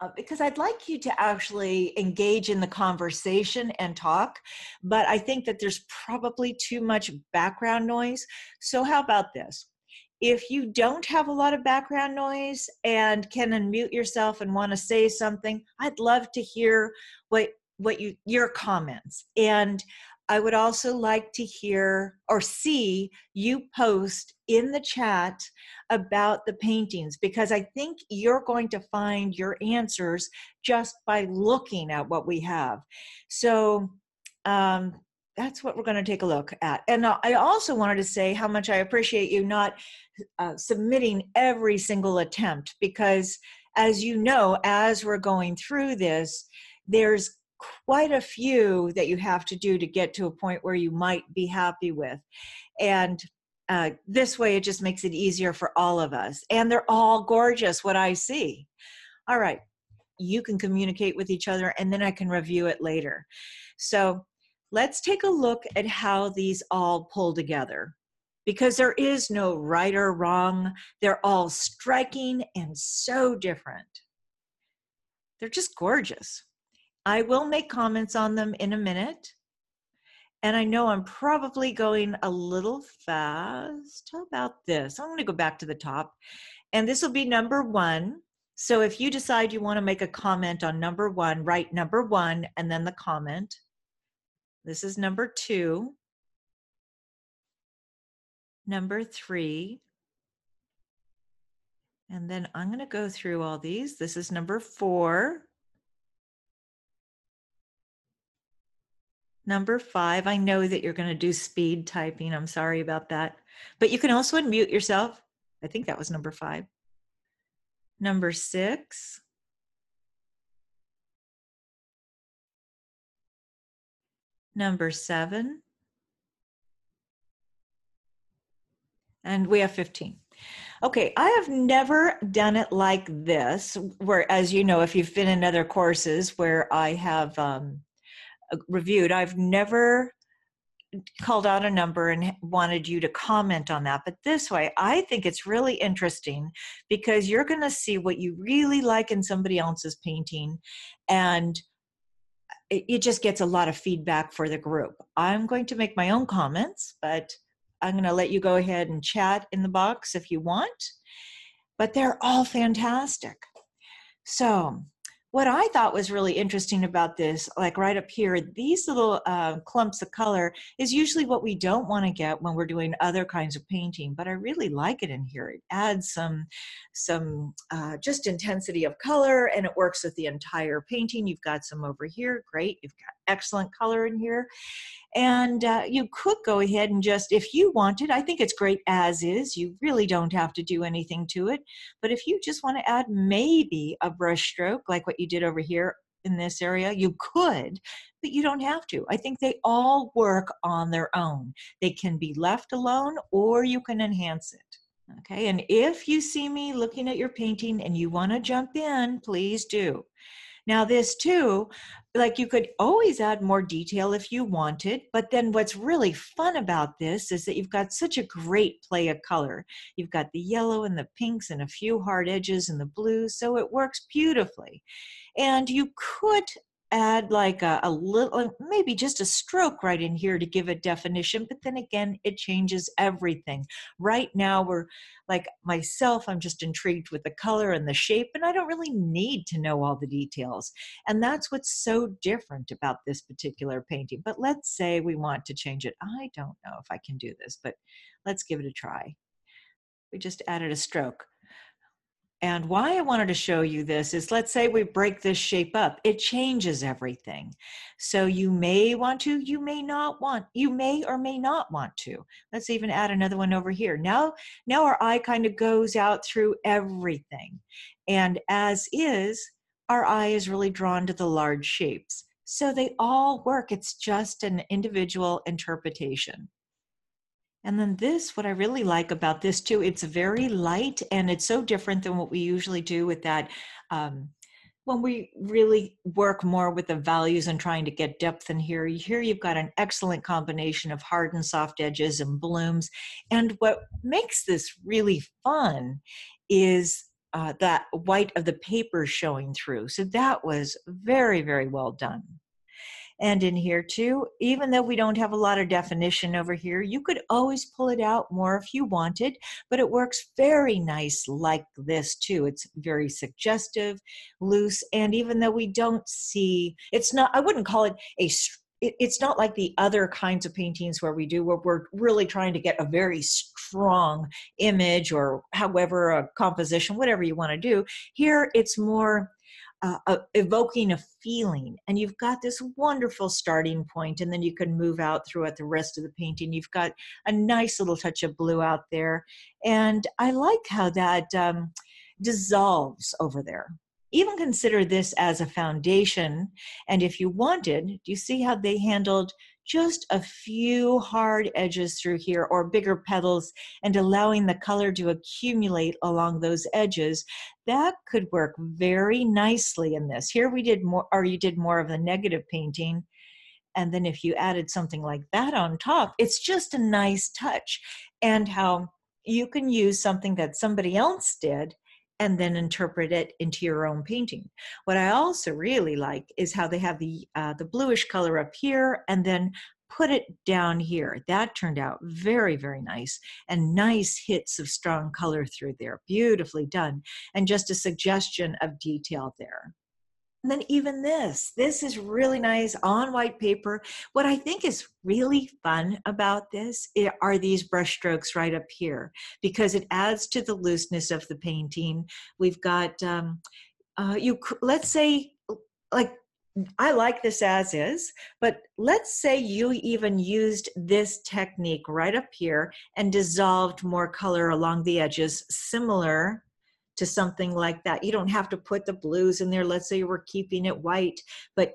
uh, because I'd like you to actually engage in the conversation and talk, but I think that there's probably too much background noise. So, how about this? If you don't have a lot of background noise and can unmute yourself and want to say something, I'd love to hear what what you your comments and I would also like to hear or see you post in the chat about the paintings because I think you're going to find your answers just by looking at what we have. So um, that's what we're going to take a look at. And I also wanted to say how much I appreciate you not uh, submitting every single attempt because, as you know, as we're going through this, there's quite a few that you have to do to get to a point where you might be happy with. And uh, this way, it just makes it easier for all of us. And they're all gorgeous, what I see. All right, you can communicate with each other, and then I can review it later. So let's take a look at how these all pull together. Because there is no right or wrong, they're all striking and so different. They're just gorgeous. I will make comments on them in a minute. And I know I'm probably going a little fast. How about this? I'm going to go back to the top. And this will be number one. So if you decide you want to make a comment on number one, write number one and then the comment. This is number two. Number three. And then I'm going to go through all these. This is number four. Number five, I know that you're going to do speed typing. I'm sorry about that. But you can also unmute yourself. I think that was number five. Number six. Number seven. And we have 15. Okay, I have never done it like this, where, as you know, if you've been in other courses where I have um, Uh, reviewed. I've never called out a number and wanted you to comment on that. But this way, I think it's really interesting because you're going to see what you really like in somebody else's painting and it, it, just gets a lot of feedback for the group. I'm going to make my own comments, but I'm going to let you go ahead and chat in the box if you want. But they're all fantastic. So what I thought was really interesting about this, like right up here, these little uh, clumps of color is usually what we don't want to get when we're doing other kinds of painting. But I really like it in here. It adds some, some uh, just intensity of color, and it works with the entire painting. You've got some over here, great. You've got excellent color in here, and uh, you could go ahead and just, if you wanted, I think it's great as is. You really don't have to do anything to it. But if you just want to add maybe a brush stroke, like what you did over here in this area, you could, but you don't have to. I think they all work on their own. They can be left alone or you can enhance it. Okay, and if you see me looking at your painting and you want to jump in, please do. Now, this too, like you could always add more detail if you wanted, but then what's really fun about this is that you've got such a great play of color. You've got the yellow and the pinks and a few hard edges and the blues, so it works beautifully. And you could add like a, a, little maybe just a stroke right in here to give a definition but then again it changes everything. Right now we're like myself i'm just intrigued with the color and the shape and i don't really need to know all the details. And that's what's so different about this particular painting. But let's say we want to change it. I don't know if i can do this but let's give it a try. We just added a stroke and why I wanted to show you this is let's say we break this shape up, it changes everything. So you may want to, you may not want, you may or may not want to. Let's even add another one over here. Now, now our eye kind of goes out through everything. And as is, our eye is really drawn to the large shapes. So they all work. It's just an individual interpretation. And then this, what I really like about this too, it's very light and it's so different than what we usually do with that. Um, when we really work more with the values and trying to get depth in here, here you've got an excellent combination of hard and soft edges and blooms. And what makes this really fun is uh, that white of the paper showing through. So that was very, very well done. And in here too, even though we don't have a lot of definition over here, you could always pull it out more if you wanted, but it works very nice like this too. It's very suggestive, loose, and even though we don't see, it's not, I wouldn't call it a it's not like the other kinds of paintings where we do where we're really trying to get a very strong image or however a composition whatever you want to do here it's more uh, uh, evoking a feeling and you've got this wonderful starting point and then you can move out throughout the rest of the painting. You've got a nice little touch of blue out there and i like how that um, dissolves over there even consider this as a foundation and if you wanted do you see how they handled just a few hard edges through here or bigger petals and allowing the color to accumulate along those edges, that could work very nicely in this. Here we did more, or you did more of the negative painting. And then if you added something like that on top, it's just a nice touch. And how you can use something that somebody else did and then interpret it into your own painting. What I also really like is how they have the uh, the bluish color up here and then put it down here. That turned out very, very nice and nice hits of strong color through there. Beautifully done. And just a suggestion of detail there. And then even this, this is really nice on white paper. What I think is really fun about this are these brush strokes right up here because it adds to the looseness of the painting. We've got, um, uh, you let's say, like I like this as is, but let's say you even used this technique right up here and dissolved more color along the edges, similar to something like that. You don't have to put the blues in there. Let's say we're keeping it white, but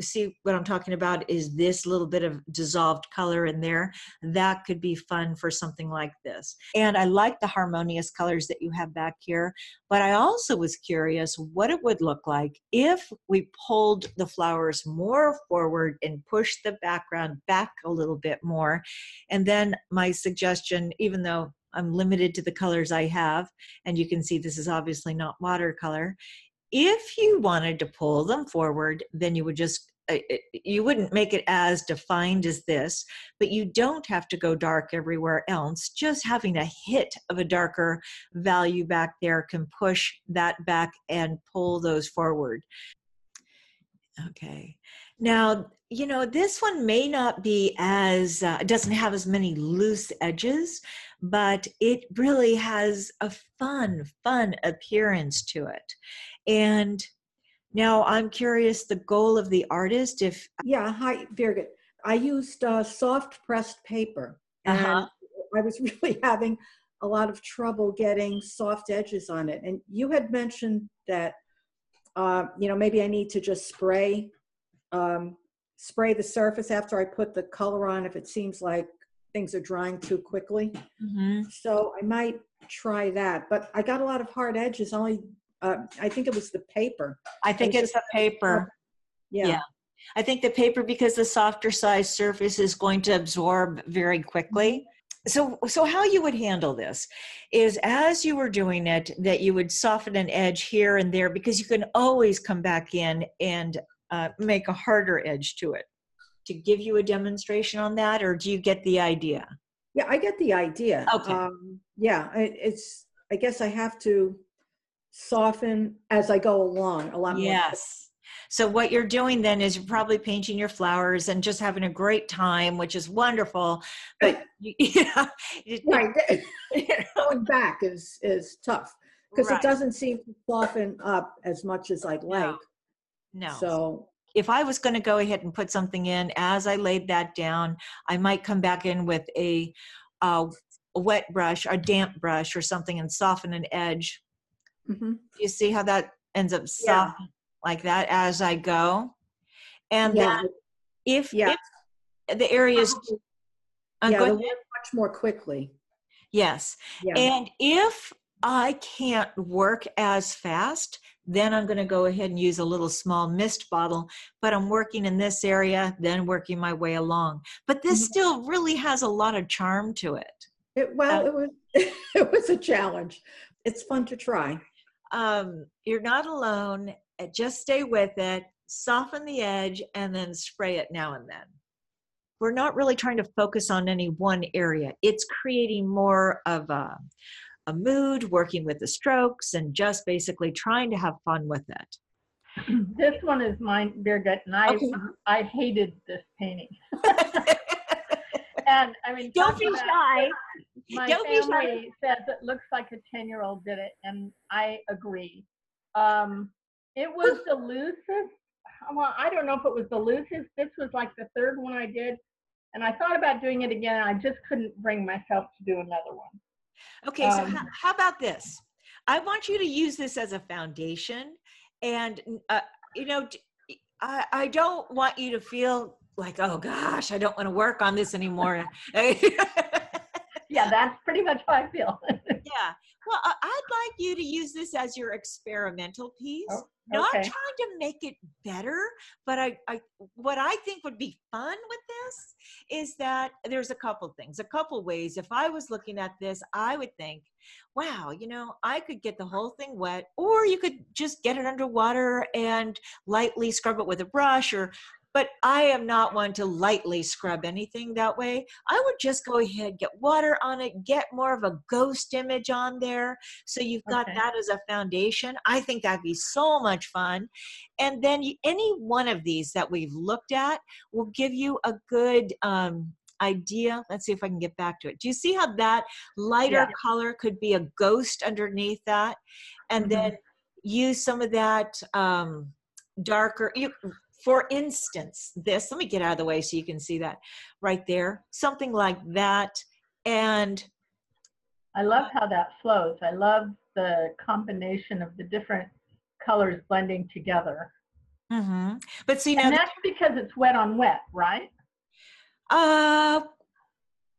see what I'm talking about is this little bit of dissolved color in there. That could be fun for something like this. And I like the harmonious colors that you have back here, but I also was curious what it would look like if we pulled the flowers more forward and pushed the background back a little bit more. And then my suggestion, even though I'm limited to the colors I have, and you can see this is obviously not watercolor. If you wanted to pull them forward, then you would just uh, uh, you wouldn't make it as defined as this, but you don't have to go dark everywhere else. Just having a hit of a darker value back there can push that back and pull those forward. Okay. Now, you know, this one may not be as, uh, doesn't have as many loose edges, but it really has a fun, fun appearance to it. And now I'm curious the goal of the artist if. Yeah, hi, very good. I used uh, soft pressed paper. And uh-huh. I was really having a lot of trouble getting soft edges on it. And you had mentioned that, uh, you know, maybe I need to just spray um, spray the surface after I put the color on if it seems like things are drying too quickly. Mm-hmm. So I might try that. But I got a lot of hard edges. Only uh, I think it was the paper. I think it it's the paper. Yeah. yeah. I think the paper because the softer size surface is going to absorb very quickly. So, so how you would handle this is as you were doing it, that you would soften an edge here and there because you can always come back in and uh, make a harder edge to it. To give you a demonstration on that or do you get the idea? Yeah i get the idea. Okay. Um, yeah it's i guess i have to soften as i go along a lot yes. So what you're doing then is you're probably painting your flowers and just having a great time which is wonderful but you, you know, right going back is is tough because right. it doesn't seem to soften up as much as i'd like. no. No. So if I was going to go ahead and put something in as I laid that down, I might come back in with a, a wet brush, a damp brush, or something, and soften an edge. Mm-hmm. You see how that ends up soft yeah. like that as I go, and yeah. then if, yeah. if the areas, uh, yeah, much more quickly. Yes, yeah. and if I can't work as fast, then I'm going to go ahead and use a little small mist bottle, but I'm working in this area, then working my way along. But this mm-hmm. still really has a lot of charm to it. it well, uh, it was it was a challenge. It's fun to try. um, you're not alone. Uh, Just stay with it, soften the edge, and then spray it now and then. We're not really trying to focus on any one area. It's creating more of a, a mood, working with the strokes, and just basically trying to have fun with it. This one is mine, Birgit, and I, Okay. I hated this painting. And I mean, Don't be shy. My Don't be shy. family says it looks like a 10 year old did it, and I agree. Um, it was the loosest. Well, I don't know if it was the loosest. This was like the third one I did, and I thought about doing it again. And I just couldn't bring myself to do another one. Okay, so Um, how, how about this? I want you to use this as a foundation, and uh, you know, I don't want you to feel like, oh gosh, I don't want to work on this anymore. Yeah, that's pretty much how I feel. yeah. Well, I'd like you to use this as your experimental piece. Oh, Not trying to make it better, but I, I, what I think would be fun with this is that there's a couple things, a couple ways. If I was looking at this, I would think, wow, you know, I could get the whole thing wet, or you could just get it underwater and lightly scrub it with a brush or but I am not one to lightly scrub anything that way. I would just go ahead, get water on it, get more of a ghost image on there. So you've got Okay. that as a foundation. I think that'd be so much fun. And then any one of these that we've looked at will give you a good um, idea. Let's see if I can get back to it. Do you see how that lighter Yeah. color could be a ghost underneath that? And Mhm. then use some of that um, darker. You, for instance, this, let me get out of the way so you can see that right there. Something like that. And I love how that flows. I love the combination of the different colors blending together. Mm-hmm. but see now, And that's because it's wet on wet, right? uh,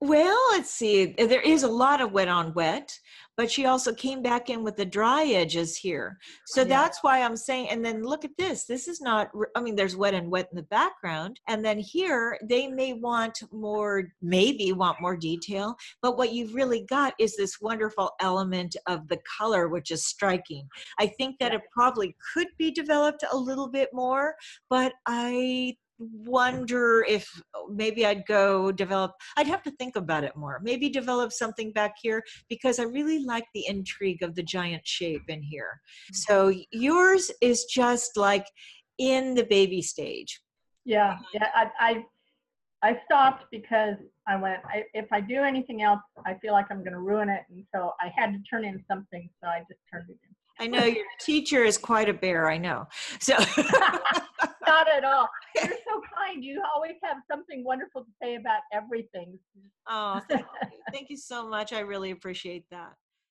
well, let's see. There is a lot of wet on wet, but she also came back in with the dry edges here. So Yeah. that's why I'm saying, and then look at this. This is not, I mean, there's wet and wet in the background. And then here, they may want more, maybe want more detail, but what you've really got is this wonderful element of the color, which is striking. I think that it probably could be developed a little bit more, but I wonder if oh, maybe I'd go develop, I'd have to think about it more. Maybe develop something back here because I really like the intrigue of the giant shape in here. Mm. So yours is just like in the baby stage. Yeah, yeah. I, I, I stopped because I went, I, if I do anything else, I feel like I'm going to ruin it. And so I had to turn in something. So I just turned it in. I know your teacher is quite a bear, I know. So Not at all. You're so kind. You always have something wonderful to say about everything. oh, thank you. thank you so much. I really appreciate that.